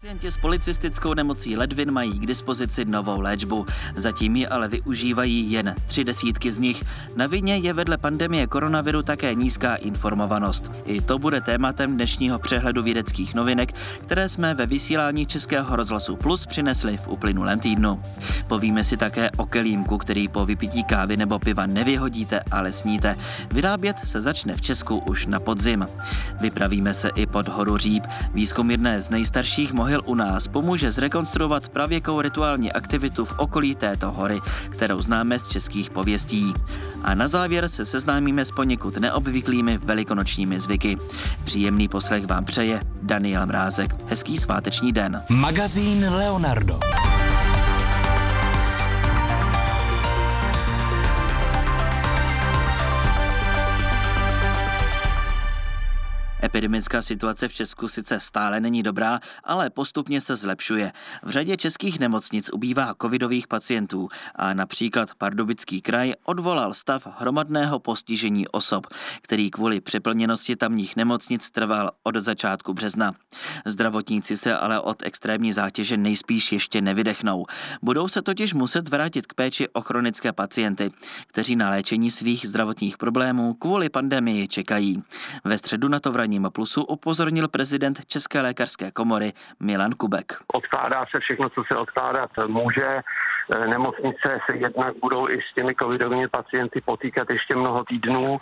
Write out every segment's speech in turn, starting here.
Pacienti s policistickou nemocí ledvin mají k dispozici novou léčbu. Zatím ji ale využívají jen tři desítky z nich. Na vině je vedle pandemie koronaviru také nízká informovanost. I to bude tématem dnešního přehledu vědeckých novinek, které jsme ve vysílání Českého rozhlasu Plus přinesli v uplynulém týdnu. Povíme si také o kelímku, který po vypití kávy nebo piva nevyhodíte, ale sníte. Vyrábět se začne v Česku už na podzim. Vypravíme se i pod horu Říp, výzkum jedné z nejstarších mohyl mohyl u nás pomůže zrekonstruovat pravěkou rituální aktivitu v okolí této hory, kterou známe z českých pověstí. A na závěr se seznámíme s poněkud neobvyklými velikonočními zvyky. Příjemný poslech vám přeje Daniel Mrázek. Hezký sváteční den. Magazín Leonardo. Epidemická situace v Česku sice stále není dobrá, ale postupně se zlepšuje. V řadě českých nemocnic ubývá covidových pacientů a například Pardubický kraj odvolal stav hromadného postižení osob, který kvůli přeplněnosti tamních nemocnic trval od začátku března. Zdravotníci se ale od extrémní zátěže nejspíš ještě nevydechnou. Budou se totiž muset vrátit k péči o chronické pacienty, kteří na léčení svých zdravotních problémů kvůli pandemii čekají. Ve středu na to v Plusu upozornil prezident České lékařské komory Milan Kubek. Odkládá se všechno, co se odkládat může. Nemocnice se jednak budou i s těmi covidovými pacienty potýkat ještě mnoho týdnů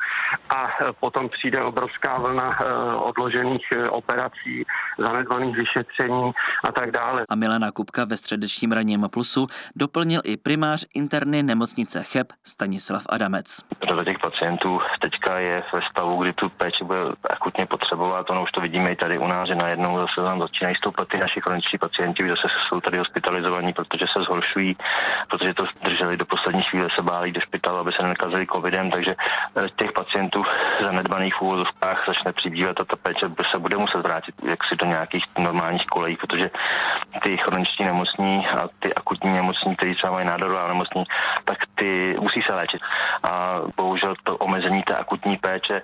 a potom přijde obrovská vlna eh, odložených eh, operací, zanedbaných vyšetření a tak dále. A Milana Kubka ve středečním ranním plusu doplnil i primář interny nemocnice CHEP Stanislav Adamec. Řada těch pacientů teďka je ve stavu, kdy tu péči bude akutně potřebovat. Ono už to vidíme i tady u nás, že najednou zase tam začínají stoupat ty naši chroničtí pacienti, zase jsou tady hospitalizovaní, protože se zhoršují, protože to drželi do poslední chvíle, se báli do špitalu, aby se nenakazili covidem, takže eh, těch pacientů zanedbaných v úvozovkách začne přibývat a ta péče se bude muset vrátit jaksi do nějakých normálních kolejí, protože ty chroničtí nemocní a ty akutní nemocní, kteří třeba mají nádorová nemocní, tak ty musí se léčit. A bohužel to omezení té akutní péče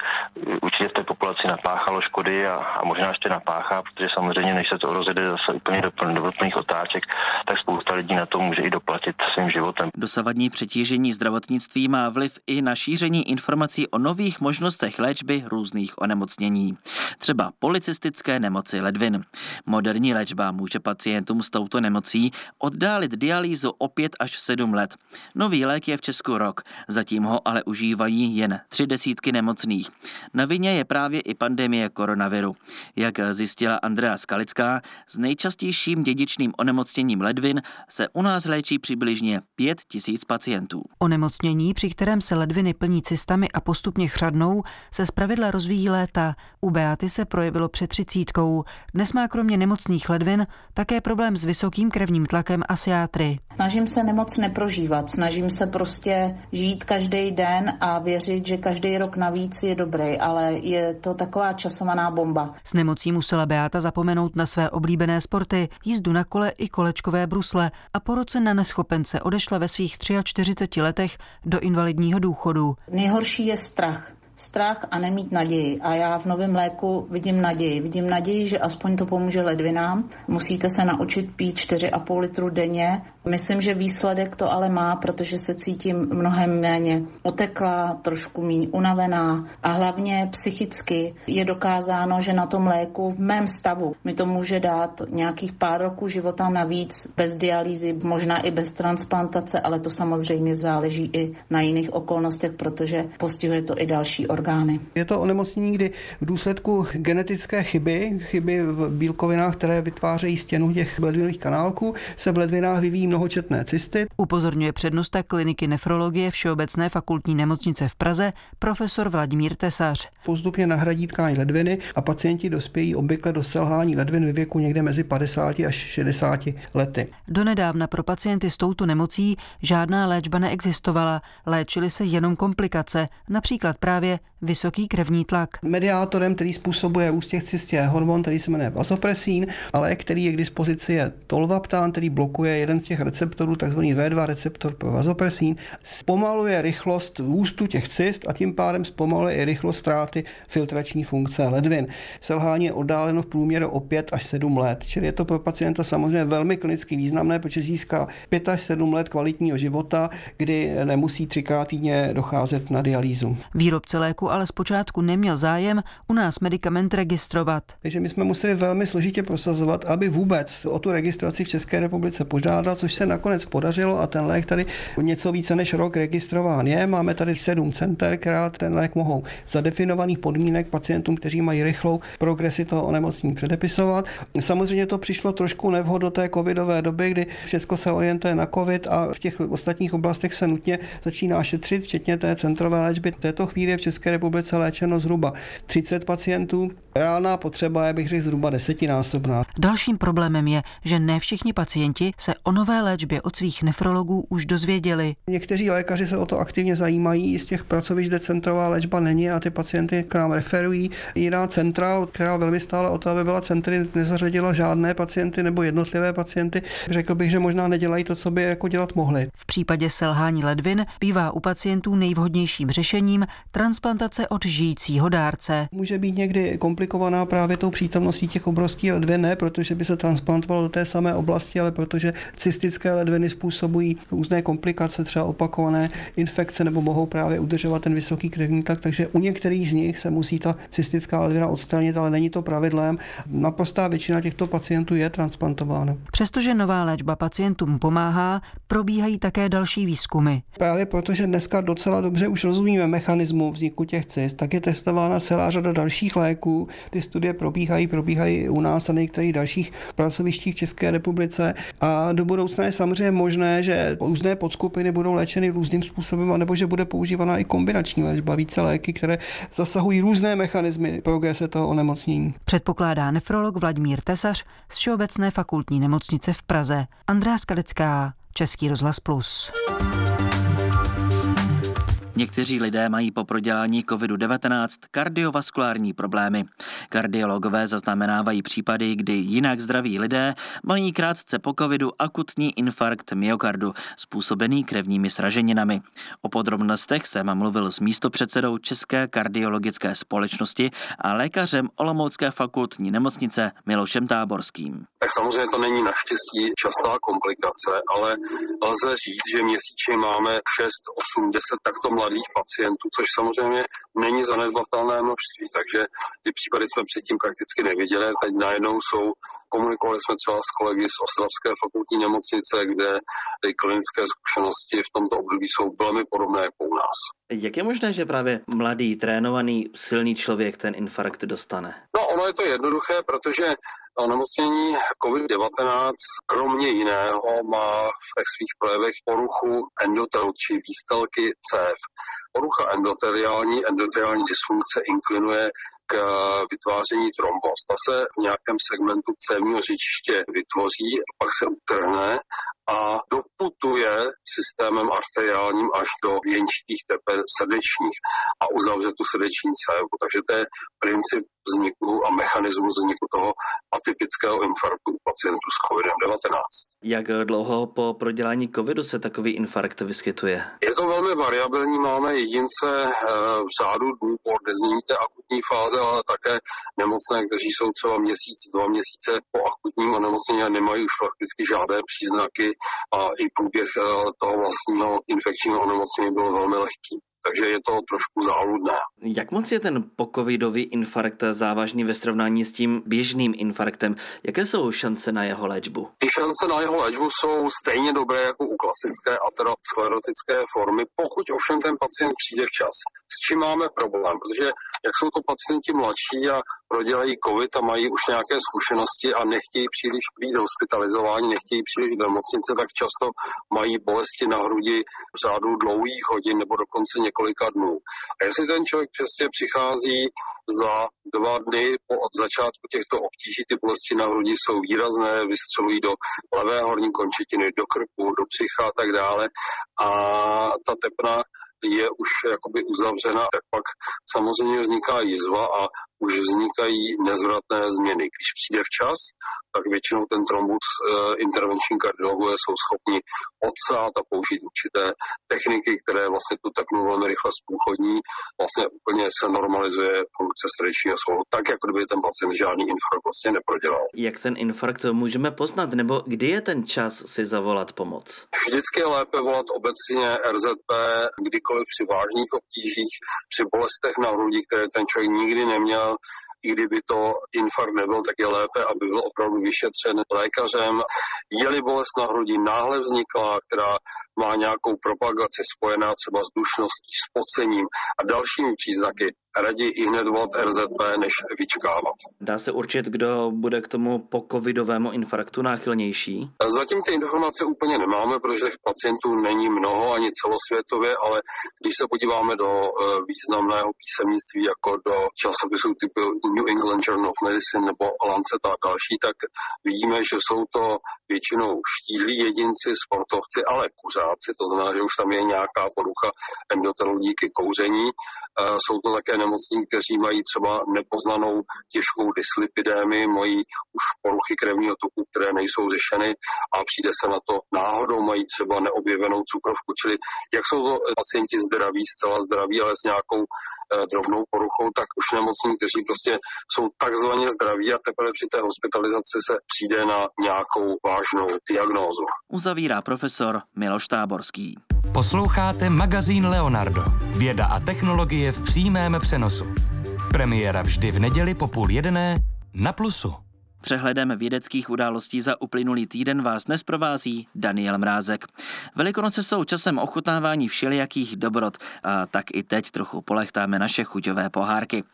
určitě v té populaci napáchalo škody a, a možná ještě napáchá, protože samozřejmě, než se to rozjede zase úplně do, do plných otáček, tak spousta lidí na to může i doplatit svým životem. Dosavadní přetížení zdravotnictví má vliv i na šíření informací o nových možnostech léčby různých onemocnění. Třeba policistické nemoci ledvin. Moderní léčba může pacientům s touto nemocí oddálit dialýzu o 5 až 7 let. Nový lék je v Česku rok, zatím ho ale užívají jen tři desítky nemocných. Na vině je právě i pandemie koronaviru. Jak zjistila Andrea Skalická, s nejčastějším dědičným onemocněním ledvin se u nás léčí přibližně 5 tisíc pacientů. Onemocnění, při kterém se ledviny plní cystami a postupně chřadnou, se zpravidla rozvíjí léta. U Beaty se projevilo před třicítkou. Dnes má kromě nemocných ledvin také problém s vysokým krevním tlakem a siátry. Snažím se nemoc neprožívat, snažím se prostě žít každý den a věřit, že každý rok navíc je dobrý, ale je to taková časovaná bomba. S nemocí musela Beata zapomenout na své oblíbené sporty, jízdu na kole i kolečkové brusle a po roce na neschopence odešla ve svých 43 letech do invalidního důchodu. Nejhorší je strach strach a nemít naději. A já v novém léku vidím naději. Vidím naději, že aspoň to pomůže ledvinám. Musíte se naučit pít 4,5 litru denně. Myslím, že výsledek to ale má, protože se cítím mnohem méně oteklá, trošku méně unavená a hlavně psychicky je dokázáno, že na tom léku v mém stavu mi to může dát nějakých pár roků života navíc bez dialýzy, možná i bez transplantace, ale to samozřejmě záleží i na jiných okolnostech, protože postihuje to i další orgány. Je to onemocnění, kdy v důsledku genetické chyby, chyby v bílkovinách, které vytvářejí stěnu těch ledvinových kanálků, se v ledvinách vyvíjí mnohočetné cysty. Upozorňuje přednosta kliniky nefrologie Všeobecné fakultní nemocnice v Praze profesor Vladimír Tesař. Postupně nahradí tkáň ledviny a pacienti dospějí obvykle do selhání ledvin ve věku někde mezi 50 až 60 lety. Donedávna pro pacienty s touto nemocí žádná léčba neexistovala. Léčily se jenom komplikace, například právě vysoký krevní tlak. Mediátorem, který způsobuje ústěch cystě, je hormon, který se jmenuje vasopresín, ale který je k dispozici je tolvaptán, který blokuje jeden z těch receptorů, takzvaný V2 receptor pro vasopresín, zpomaluje rychlost růstu těch cyst a tím pádem zpomaluje i rychlost ztráty filtrační funkce ledvin. Selhání je oddáleno v průměru o 5 až 7 let, čili je to pro pacienta samozřejmě velmi klinicky významné, protože získá 5 až 7 let kvalitního života, kdy nemusí třikrát týdně docházet na dialýzu. Výrobce léku ale zpočátku neměl zájem u nás medicament registrovat. Takže my jsme museli velmi složitě prosazovat, aby vůbec o tu registraci v České republice požádal, což se nakonec podařilo a ten lék tady něco více než rok registrován je. Máme tady sedm center, která ten lék mohou za definovaných podmínek pacientům, kteří mají rychlou progresi toho onemocnění předepisovat. Samozřejmě to přišlo trošku nevhod do té covidové doby, kdy všechno se orientuje na covid a v těch ostatních oblastech se nutně začíná šetřit, včetně té centrové léčby. V této chvíli v České republice léčeno zhruba 30 pacientů. Reálná potřeba je, bych řekl, zhruba desetinásobná. Dalším problémem je, že ne všichni pacienti se o nové léčbě od svých nefrologů už dozvěděli. Někteří lékaři se o to aktivně zajímají, z těch pracovišť, kde centrová léčba není a ty pacienty k nám referují. Jiná centra, která velmi stále o to, aby byla centry, nezařadila žádné pacienty nebo jednotlivé pacienty. Řekl bych, že možná nedělají to, co by jako dělat mohli. V případě selhání ledvin bývá u pacientů nejvhodnějším řešením transplantace od žijícího dárce. Může být někdy komplikovaná právě tou přítomností těch obrovských ledvin, ne protože by se transplantovalo do té samé oblasti, ale protože cystické ledviny způsobují různé komplikace, třeba opakované infekce nebo mohou právě udržovat ten vysoký krevní tlak, takže u některých z nich se musí ta cystická ledvina odstranit, ale není to pravidlem. Naprostá většina těchto pacientů je transplantována. Přestože nová léčba pacientům pomáhá, probíhají také další výzkumy. Právě protože dneska docela dobře už rozumíme mechanismu vzniku těch cyst, tak je testována celá řada dalších léků. Ty studie probíhají, probíhají u nás a některých dalších pracovištích v České republice. A do budoucna je samozřejmě možné, že různé podskupiny budou léčeny různým způsobem, nebo že bude používaná i kombinační léčba, více léky, které zasahují různé mechanismy progrese toho onemocnění. Předpokládá nefrolog Vladimír Tesař z Všeobecné fakultní nemocnice v Praze. Andrá Skalická, Český rozhlas Plus. Někteří lidé mají po prodělání COVID-19 kardiovaskulární problémy. Kardiologové zaznamenávají případy, kdy jinak zdraví lidé mají krátce po covidu akutní infarkt myokardu způsobený krevními sraženinami. O podrobnostech jsem mluvil s místopředsedou České kardiologické společnosti a lékařem Olomoucké fakultní nemocnice Milošem Táborským. Tak samozřejmě to není naštěstí častá komplikace, ale lze říct, že měsíčně máme 6, 8, 10 takto mladých pacientů, což samozřejmě není zanedbatelné množství, takže ty případy jsme předtím prakticky neviděli. Teď najednou jsou, komunikovali jsme třeba s kolegy z Ostravské fakultní nemocnice, kde ty klinické zkušenosti v tomto období jsou velmi podobné jako u nás. Jak je možné, že právě mladý, trénovaný, silný člověk ten infarkt dostane? No, ono je to jednoduché, protože onemocnění COVID-19 kromě jiného má v svých projevech poruchu endotelu, či výstelky cév. Porucha endoteriální, endoteriální dysfunkce inklinuje k vytváření trombos. Ta se v nějakém segmentu cévního řečiště vytvoří, pak se utrhne a doputuje systémem arteriálním až do věnčitých teper srdečních a uzavře tu srdeční cévu. Takže to je princip vzniku a mechanismus vzniku toho atypického infarktu u pacientů s COVID-19. Jak dlouho po prodělání covidu se takový infarkt vyskytuje? Je to velmi variabilní. Máme jedince eh, v řádu dnů po odeznění té akutní fáze, ale také nemocné, kteří jsou třeba měsíc, dva měsíce po akutním onemocnění a nemají už prakticky žádné příznaky a i průběh eh, toho vlastního infekčního onemocnění byl velmi lehký takže je to trošku záludné. Jak moc je ten pokovidový infarkt závažný ve srovnání s tím běžným infarktem? Jaké jsou šance na jeho léčbu? Ty šance na jeho léčbu jsou stejně dobré jako u klasické aterosklerotické formy, pokud ovšem ten pacient přijde včas. S čím máme problém? Protože jak jsou to pacienti mladší a prodělají covid a mají už nějaké zkušenosti a nechtějí příliš být hospitalizováni, nechtějí příliš do nemocnice, tak často mají bolesti na hrudi v řádu dlouhých hodin nebo dokonce několika dnů. A jestli ten člověk přesně přichází za dva dny po od začátku těchto obtíží, ty bolesti na hrudi jsou výrazné, vystřelují do levé horní končetiny, do krku, do psycha a tak dále. A ta tepna je už jakoby uzavřena, tak pak samozřejmě vzniká jizva a už vznikají nezvratné změny. Když přijde včas, tak většinou ten trombus eh, intervenční kardiologové jsou schopni odsát a použít určité techniky, které vlastně tu teknu velmi rychle zprůchodní. Vlastně úplně se normalizuje funkce srdečního svalu, tak jako kdyby ten pacient žádný infarkt vlastně neprodělal. Jak ten infarkt můžeme poznat, nebo kdy je ten čas si zavolat pomoc? Vždycky je lépe volat obecně RZP, kdykoliv při vážných obtížích, při bolestech na hrudi, které ten člověk nikdy neměl, i kdyby to infarkt nebyl, tak je lépe, aby byl opravdu vyšetřen lékařem. Je-li bolest na hrudi náhle vznikla, která má nějakou propagaci spojená třeba s dušností, s pocením a dalšími příznaky, raději i hned volat RZP, než vyčkávat. Dá se určit, kdo bude k tomu po covidovému infarktu náchylnější? Zatím ty informace úplně nemáme, protože těch pacientů není mnoho ani celosvětově, ale když se podíváme do eh, významného písemnictví jako do časopisů typu New England Journal of Medicine nebo Lancet a další, tak vidíme, že jsou to většinou štíhlí jedinci, sportovci, ale kuřáci, to znamená, že už tam je nějaká porucha endotelů díky kouření. Eh, jsou to také nemocní, kteří mají třeba nepoznanou těžkou dyslipidémii, mají už poruchy krevního toku, které nejsou řešeny a přijde se na to náhodou, mají třeba neobjevenou cukrovku, čili jak jsou to pacienti zdraví, zcela zdraví, ale s nějakou eh, drobnou poruchou, tak už nemocní, kteří prostě jsou takzvaně zdraví a teprve při té hospitalizaci se přijde na nějakou vážnou diagnózu. Uzavírá profesor Miloš Táborský. Posloucháte magazín Leonardo. Věda a technologie v přímém přenosu. Premiéra vždy v neděli po půl jedné na Plusu. Přehledem vědeckých událostí za uplynulý týden vás dnes provází Daniel Mrázek. Velikonoce jsou časem ochutnávání všelijakých dobrot a tak i teď trochu polechtáme naše chuťové pohárky.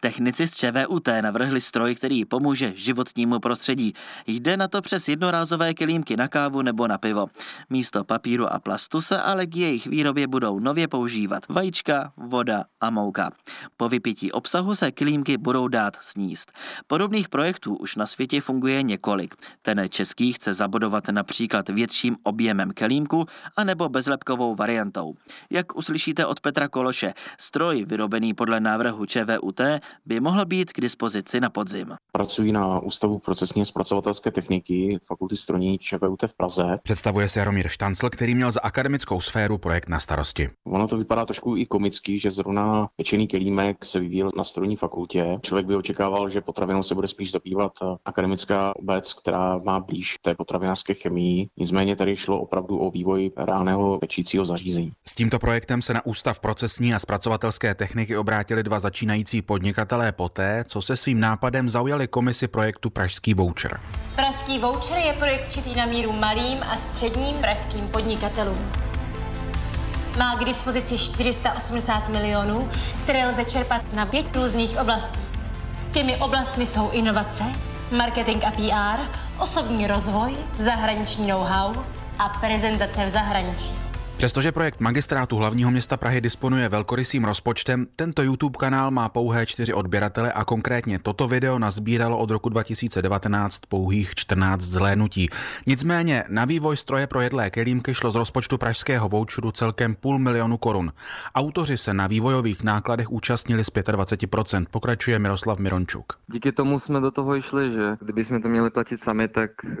Technici z ČVUT navrhli stroj, který pomůže životnímu prostředí. Jde na to přes jednorázové kelímky na kávu nebo na pivo. Místo papíru a plastu se ale k jejich výrobě budou nově používat vajíčka, voda a mouka. Po vypití obsahu se kelímky budou dát sníst. Podobných projektů už na světě funguje několik. Ten český chce zabudovat například větším objemem kelímku anebo bezlepkovou variantou. Jak uslyšíte od Petra Kološe, stroj vyrobený podle návrhu ČVUT by mohl být k dispozici na podzim. Pracují na Ústavu procesně zpracovatelské techniky Fakulty stroní ČVUT v Praze. Představuje se Jaromír Štancl, který měl za akademickou sféru projekt na starosti. Ono to vypadá trošku i komicky, že zrovna pečený kelímek se vyvíjel na strojní fakultě. Člověk by očekával, že potravinou se bude spíš zabývat akademická obec, která má blíž té potravinářské chemii. Nicméně tady šlo opravdu o vývoj reálného pečícího zařízení. S tímto projektem se na Ústav procesní a zpracovatelské techniky obrátili dva začínající podnikatelé poté, co se svým nápadem zaujali komisi projektu Pražský voucher. Pražský voucher je projekt šitý na míru malým a středním pražským podnikatelům. Má k dispozici 480 milionů, které lze čerpat na pět různých oblastí. Těmi oblastmi jsou inovace, marketing a PR, osobní rozvoj, zahraniční know-how a prezentace v zahraničí. Přestože projekt magistrátu hlavního města Prahy disponuje velkorysým rozpočtem, tento YouTube kanál má pouhé čtyři odběratele a konkrétně toto video nazbíralo od roku 2019 pouhých 14 zhlédnutí. Nicméně na vývoj stroje pro jedlé kelímky šlo z rozpočtu pražského voucheru celkem půl milionu korun. Autoři se na vývojových nákladech účastnili z 25%, pokračuje Miroslav Mirončuk. Díky tomu jsme do toho išli, že kdyby jsme to měli platit sami, tak eh,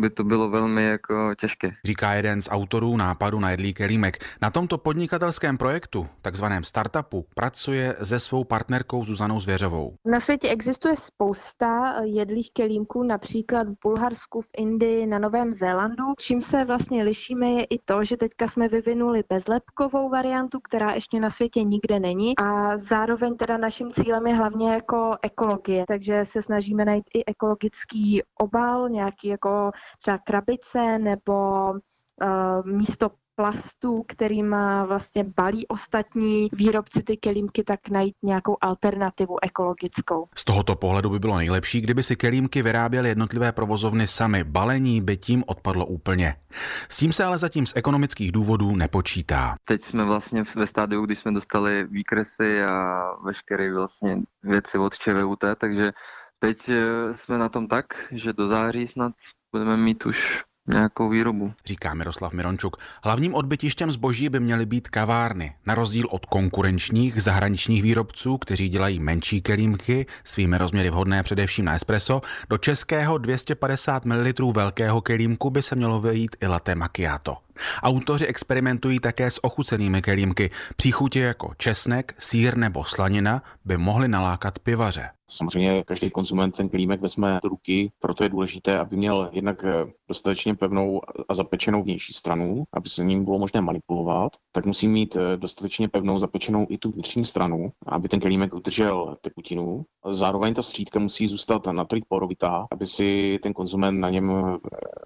by to bylo velmi jako těžké. Říká jeden z autorů nápadu na jedlí kelímek. Na tomto podnikatelském projektu, takzvaném startupu, pracuje se svou partnerkou Zuzanou Zvěřovou. Na světě existuje spousta jedlých kelímků, například v Bulharsku, v Indii, na Novém Zélandu. Čím se vlastně lišíme je i to, že teďka jsme vyvinuli bezlepkovou variantu, která ještě na světě nikde není a zároveň teda naším cílem je hlavně jako ekologie, takže se snažíme najít i ekologický obal, nějaký jako třeba krabice nebo uh, místo plastů, kterým vlastně balí ostatní výrobci ty kelímky, tak najít nějakou alternativu ekologickou. Z tohoto pohledu by bylo nejlepší, kdyby si kelímky vyráběly jednotlivé provozovny sami. Balení by tím odpadlo úplně. S tím se ale zatím z ekonomických důvodů nepočítá. Teď jsme vlastně ve stádiu, kdy jsme dostali výkresy a veškeré vlastně věci od ČVUT, takže teď eh, jsme na tom tak, že do září snad budeme mít už nějakou výrobu. Říká Miroslav Mirončuk. Hlavním odbytištěm zboží by měly být kavárny. Na rozdíl od konkurenčních zahraničních výrobců, kteří dělají menší kelímky, svými rozměry vhodné především na espresso, do českého 250 ml velkého kelímku by se mělo vejít i latte macchiato. Autoři experimentují také s ochucenými kelímky. Příchutě jako česnek, sír nebo slanina by mohly nalákat pivaře. Samozřejmě každý konzument ten klímek vezme do ruky, proto je důležité, aby měl jednak eh, dostatečně pevnou a zapečenou vnější stranu, aby se ním bylo možné manipulovat, tak musí mít eh, dostatečně pevnou zapečenou i tu vnitřní stranu, aby ten kelímek udržel tekutinu. Zároveň ta střídka musí zůstat natolik porovitá, aby si ten konzument na něm eh,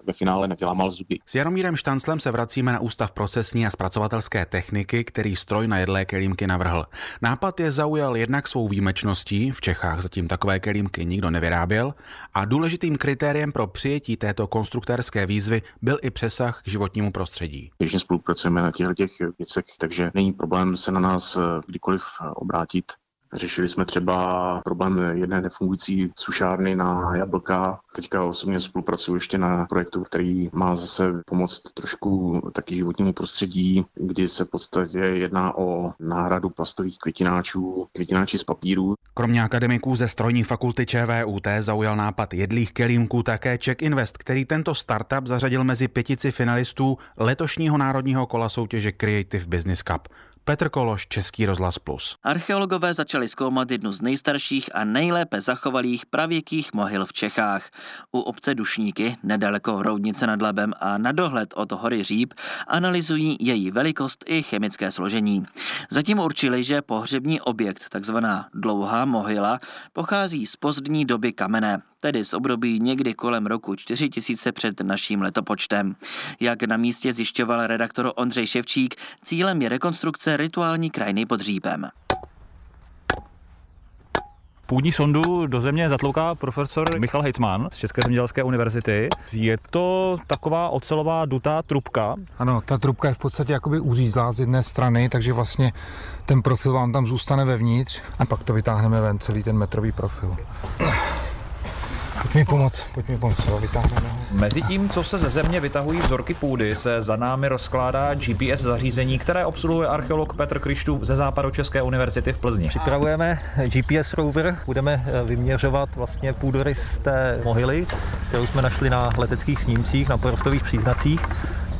ve finále nevylámal zuby. S Jaromírem Štanclem se vracíme na Ústav procesní a zpracovatelské techniky, který stroj na jedlé kelímky navrhl. Nápad je zaujal jednak svou výjimečností, v Čechách zatím takové kelímky nikdo nevyráběl, a důležitým kritériem pro přijetí této konstruktérské výzvy byl i přesah k životnímu prostředí. Běžně spolupracujeme na těchto těch věcech, takže není problém se na nás eh, kdykoliv eh, obrátit. Řešili jsme třeba problém jedné nefungující sušárny na jablka. Teďka osobně spolupracuji ještě na projektu, který má zase pomoct trošku taky životnímu prostředí, kdy se v podstatě jedná o náhradu plastových květináčů, květináči z papíru. Kromě akademiků ze strojní fakulty ČVUT zaujal nápad jedlých kelímků také Czech Invest, který tento startup zařadil mezi pětici finalistů letošního národního kola soutěže Creative Business Cup. Petr Kološ, Český rozhlas Plus. Archeologové začali zkoumat jednu z nejstarších a nejlépe zachovalých pravěkých mohyl v Čechách. U obce Dušníky, nedaleko Roudnice nad Labem a na dohled od hory Říp, analyzují její velikost i chemické složení. Zatím určili, že pohřební objekt, takzvaná dlouhá mohyla, pochází z pozdní doby kamenné tedy z období někdy kolem roku 4000 před naším letopočtem. Jak na místě zjišťoval redaktor Ondřej Ševčík, cílem je rekonstrukce rituální krajiny pod Řípem. Půdní sondu do země zatlouká profesor Michal Heitzman z České zemědělské univerzity. Je to taková ocelová dutá trubka? Ano, ta trubka je v podstatě jakoby uřízlá z jedné strany, takže vlastně ten profil vám tam zůstane vevnitř a pak to vytáhneme ven, celý ten metrový profil. Pojď mi pomoct, pojď mi pomoct, vytáhneme ho. Mezi tím, co se ze země vytahují vzorky půdy, se za námi rozkládá GPS zařízení, které obsluhuje archeolog Petr Krištu ze Západočeské univerzity v Plzni. Připravujeme GPS rover, budeme eh, vyměřovat vlastně půdorys té mohyly, kterou jsme našli na leteckých snímcích, na porostových příznacích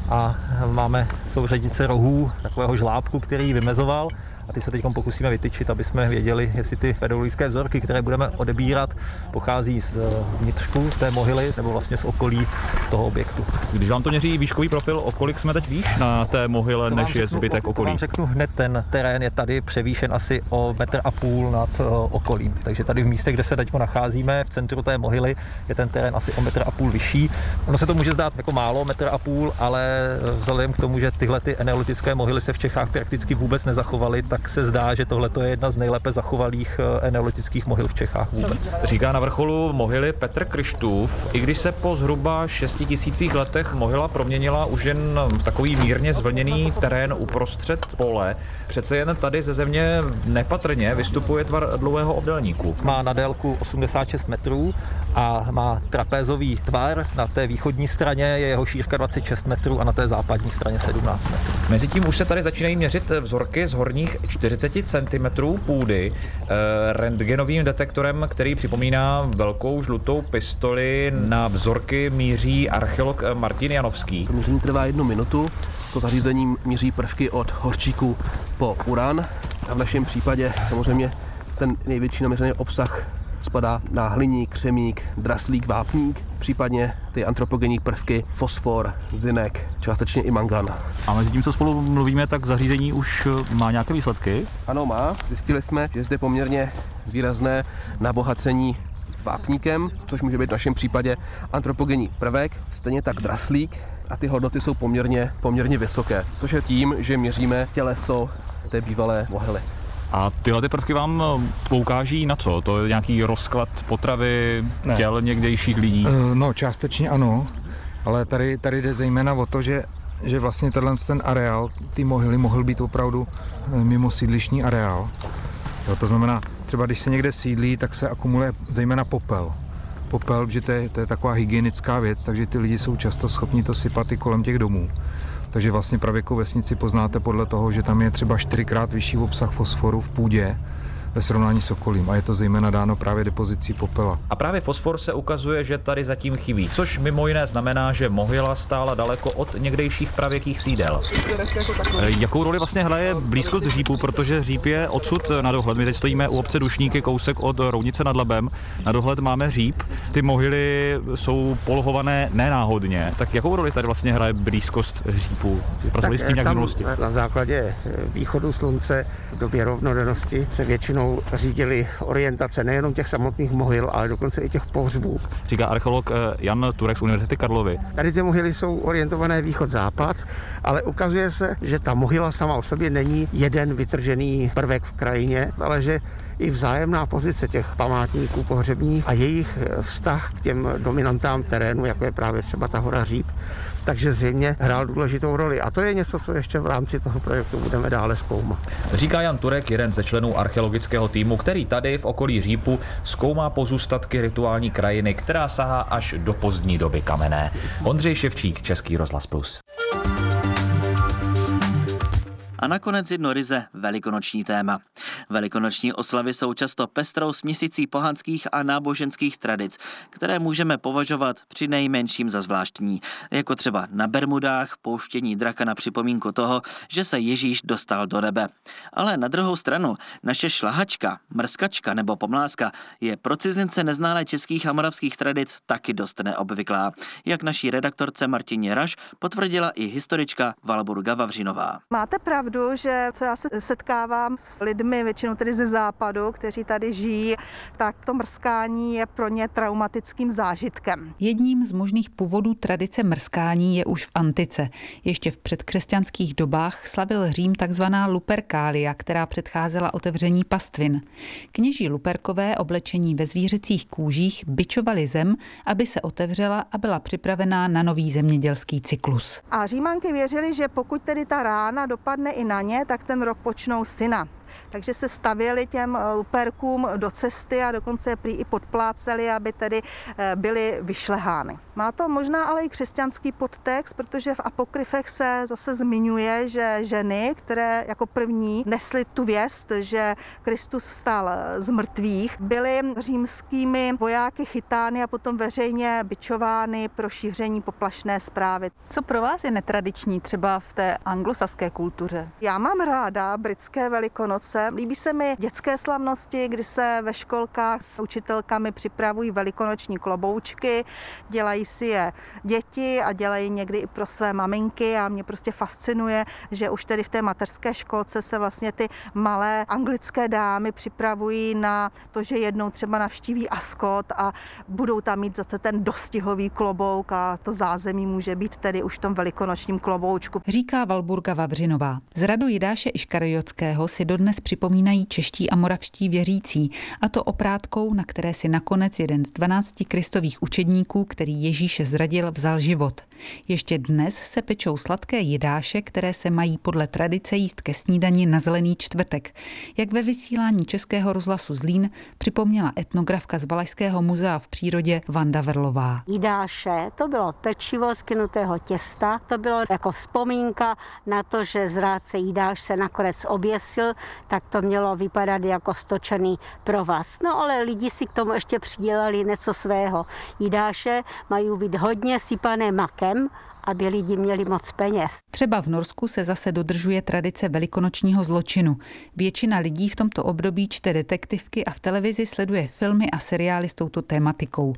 a máme souřadnice rohů, takového žlábku, který ji vymezoval a ty se teď pokusíme vytyčit, aby jsme věděli, jestli ty pedologické vzorky, které budeme odebírat, pochází z vnitřku té mohyly nebo vlastně z okolí toho objektu. Když vám to měří výškový profil, o kolik jsme teď výš na té mohyle, to než řeknu, je zbytek okolí? To vám řeknu hned, ten terén je tady převýšen asi o metr a půl nad uh, okolím. Takže tady v místě, kde se teď nacházíme, v centru té mohyly, je ten terén asi o metr a půl vyšší. Ono se to může zdát jako málo, metr a půl, ale vzhledem k tomu, že tyhle ty eneolitické mohyly se v Čechách prakticky vůbec nezachovaly, tak se zdá, že tohle je jedna z nejlépe zachovalých eh, eneolitických mohyl v Čechách vůbec. Říká na vrcholu mohyly Petr Krištův, i když se po zhruba 6 tisících letech mohyla proměnila už jen v takový mírně zvlněný terén uprostřed pole, přece jen tady ze země nepatrně vystupuje tvar dlouhého obdelníku. Má na délku 86 metrů a má trapézový tvar. Na té východní straně je jeho šířka 26 metrů a na té západní straně 17 metrů. Mezitím už se tady začínají měřit vzorky z horních 40 cm půdy e, rentgenovým detektorem, který připomíná velkou žlutou pistoli. Na vzorky míří archeolog Martin Janovský. To měření trvá jednu minutu. To zařízení míří prvky od hořčíku po uran. A v našem případě samozřejmě ten největší naměřený obsah spadá na hliník, křemík, draslík, vápník, případně ty antropogenní prvky, fosfor, zinek, částečně i mangan. A mezi tím, co spolu mluvíme, tak zařízení už eh, má nějaké výsledky? Ano, má. Zjistili jsme, že zde poměrně výrazné nabohacení vápníkem, což může být v našem případě antropogenní prvek, stejně tak draslík a ty hodnoty jsou poměrně, poměrně vysoké, což je tím, že měříme těleso té bývalé mohyly. A tyhle ty prvky vám eh, poukáží na co? To je nějaký rozklad potravy, ne. těl někdejších lidí? Uh, no, částečně ano, ale tady, tady jde zejména o to, že že vlastně tenhle ten areál, ty mohyly, mohl být opravdu eh, mimo sídlišní areál. Jo, to znamená, třeba když se někde sídlí, tak se akumuluje zejména popel. popel, že to je, to je taková hygienická věc, takže ty lidi jsou často schopni to sypat i kolem těch domů. Takže vlastně pravěkou vesnici poznáte podle toho, že tam je třeba čtyřikrát vyšší obsah fosforu v půdě, ve srovnání s okolím a je to zejména dáno právě depozicí popela. A právě fosfor se ukazuje, že tady zatím chybí, což mimo jiné znamená, že mohyla stála daleko od někdejších pravěkých sídel. E, jakou roli vlastně hraje blízkost řípu, protože říp je odsud na dohled. My teď stojíme u obce Dušníky, kousek od Rounice nad Labem. Na dohled máme říp. Ty mohyly jsou polohované nenáhodně. Tak jakou roli tady vlastně hraje blízkost řípu? Pracovali s tím nějak minulosti? Na základě východu slunce v době rovnodennosti se většinou většinou řídili orientace nejenom těch samotných mohyl, ale dokonce i těch pohřbů. Říká archeolog eh, Jan Turek z Univerzity Karlovy. Tady ty mohyly jsou orientované východ-západ, ale ukazuje se, že ta mohyla sama o sobě není jeden vytržený prvek v krajině, ale že i vzájemná pozice těch památníků pohřebních a jejich vztah k těm dominantám terénu, jako je právě třeba ta hora Říp, takže zřejmě hrál důležitou roli. A to je něco, co ještě v rámci toho projektu budeme dále zkoumat. Říká Jan Turek, jeden ze členů archeologického týmu, který tady v okolí Řípu zkoumá pozůstatky rituální krajiny, která sahá až do pozdní doby kamenné. Ondřej Ševčík, Český rozhlas plus. A nakonec jedno ryze velikonoční téma. Velikonoční oslavy jsou často pestrou směsicí pohanských a náboženských tradic, které můžeme považovat při nejmenším za zvláštní, jako třeba na Bermudách pouštění draka na připomínku toho, že se Ježíš dostal do nebe. Ale na druhou stranu, naše šlahačka, mrskačka nebo pomláska je pro cizince neználé českých a moravských tradic taky dost neobvyklá, jak naší redaktorce Martině Raš potvrdila i historička Valburga Vavřinová. Máte pravdu pravdu, že co já se setkávám s lidmi, většinou tedy ze západu, kteří tady žijí, tak to mrskání je pro ně traumatickým zážitkem. Jedním z možných původů tradice mrskání je už v antice. Ještě v předkřesťanských dobách slavil Řím takzvaná luperkália, která předcházela otevření pastvin. Kněží luperkové oblečení ve zvířecích kůžích byčovali zem, aby se otevřela a byla připravená na nový zemědělský cyklus. A Římanky věřili, že pokud tedy ta rána dopadne i na ně, tak ten rok počnou syna takže se stavěli těm eh, luperkům do cesty a dokonce je prý i podpláceli, aby tedy eh, byly vyšlehány. Má to možná ale i křesťanský podtext, protože v apokryfech se zase zmiňuje, že ženy, které jako první nesly tu věst, že Kristus vstal z mrtvých, byly římskými vojáky chytány a potom veřejně bičovány pro šíření poplašné zprávy. Co pro vás je netradiční třeba v té anglosaské kultuře? Já mám ráda britské velikonoce. Líbí se mi dětské slavnosti, kdy se ve školkách s učitelkami připravují velikonoční kloboučky, dělají dělají si je děti a dělají někdy i pro své maminky a mě prostě fascinuje, že už tedy v té mateřské školce se vlastně ty malé anglické dámy připravují na to, že jednou třeba navštíví Ascot a budou tam mít zase ten dostihový klobouk a to zázemí může být tedy už v tom velikonočním kloboučku. Říká Valburga Vavřinová. Z radu Jidáše Iškariotského si dodnes připomínají čeští a moravští věřící, a to oprátkou, na které si nakonec jeden z 12 kristových učedníků, který Ježíše zradil, vzal život. Ještě dnes se pečou sladké jidáše, které se mají podle tradice jíst ke snídani na zelený čtvrtek. Jak ve vysílání Českého rozhlasu Zlín připomněla etnografka z Valašského muzea v přírodě Vanda Verlová. Jidáše, to bylo pečivo z kynutého těsta, to bylo jako vzpomínka na to, že zrádce jidáš se nakonec oběsil, tak to mělo vypadat jako stočený provaz. No ale lidi si k tomu ještě přidělali něco svého. Jidáše mají být hodně sypané makem aby lidi měli moc peněz. Třeba v Norsku se zase dodržuje tradice velikonočního zločinu. Většina lidí v tomto období čte detektivky a v televizi sleduje filmy a seriály s touto tématikou.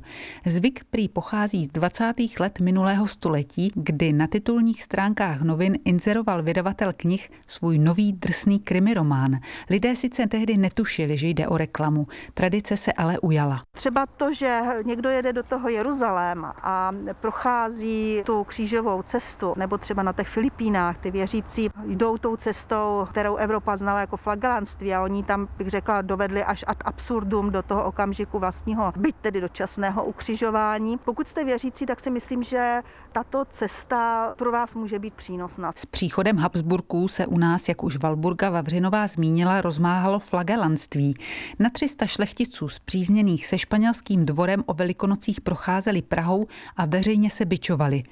Zvyk prý pochází z 20. let minulého století, kdy na titulních stránkách novin inzeroval vydavatel knih svůj nový drsný krimiromán. Lidé sice tehdy netušili, že jde o reklamu, tradice se ale ujala. Třeba to, že někdo jede do toho Jeruzaléma a prochází tu kříž křížovou cestu, nebo třeba na těch Filipínách, ty věřící jdou tou cestou, kterou Evropa znala jako flagelantství a oni tam, bych řekla, dovedli až ad absurdum do toho okamžiku vlastního, byť tedy dočasného ukřižování. Pokud jste věřící, tak si myslím, že tato cesta pro vás může být přínosná. S příchodem Habsburků se u nás, jak už Valburga Vavřinová zmínila, rozmáhalo flagelantství. Na 300 šlechticů zpřízněných se španělským dvorem o velikonocích procházeli Prahou a veřejně se bičovali.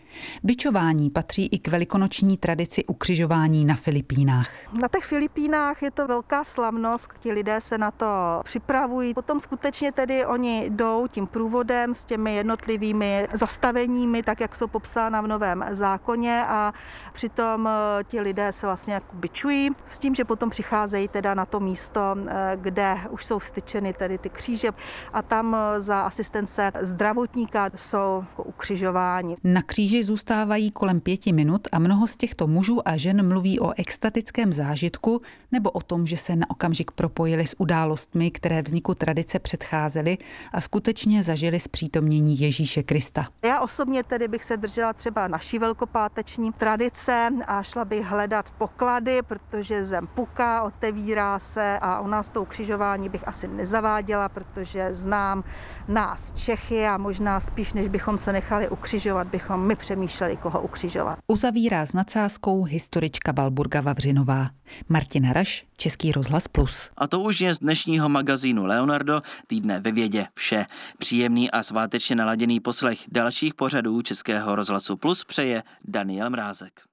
Bičování patří i k velikonoční tradici ukřižování na Filipínách. Na těch Filipínách je to velká slavnost, ti lidé se na to připravují. Potom skutečně tedy oni jdou tím průvodem s těmi jednotlivými zastaveními, tak jak jsou popsána v novém zákoně a přitom eh, ti lidé se vlastně jako bičují s tím, že potom přicházejí teda na to místo, eh, kde už jsou vstyčeny tedy ty kříže a tam eh, za asistence zdravotníka jsou jako ukřižováni. Na kříži zůstávají kolem pěti minut a mnoho z těchto mužů a žen mluví o extatickém zážitku nebo o tom, že se na okamžik propojili s událostmi, které vzniku tradice předcházely a skutečně zažili zpřítomnění Ježíše Krista. Já osobně tedy bych se držela třeba naší velkopáteční tradice a šla bych hledat poklady, protože zem puká, otevírá se a u nás to ukřižování bych asi nezaváděla, protože znám nás Čechy a možná spíš, než bychom se nechali ukřižovat, bychom my přemýšleli, koho ukřižovat. Uzavírá s nadsázkou historička Balburga Vavřinová. Martina Raš, Český rozhlas Plus. A to už je z dnešního magazínu Leonardo týdne ve vědě vše. Příjemný a svátečně naladěný poslech dalších pořadů Českého rozhlasu Plus přeje Daniel Mrázek.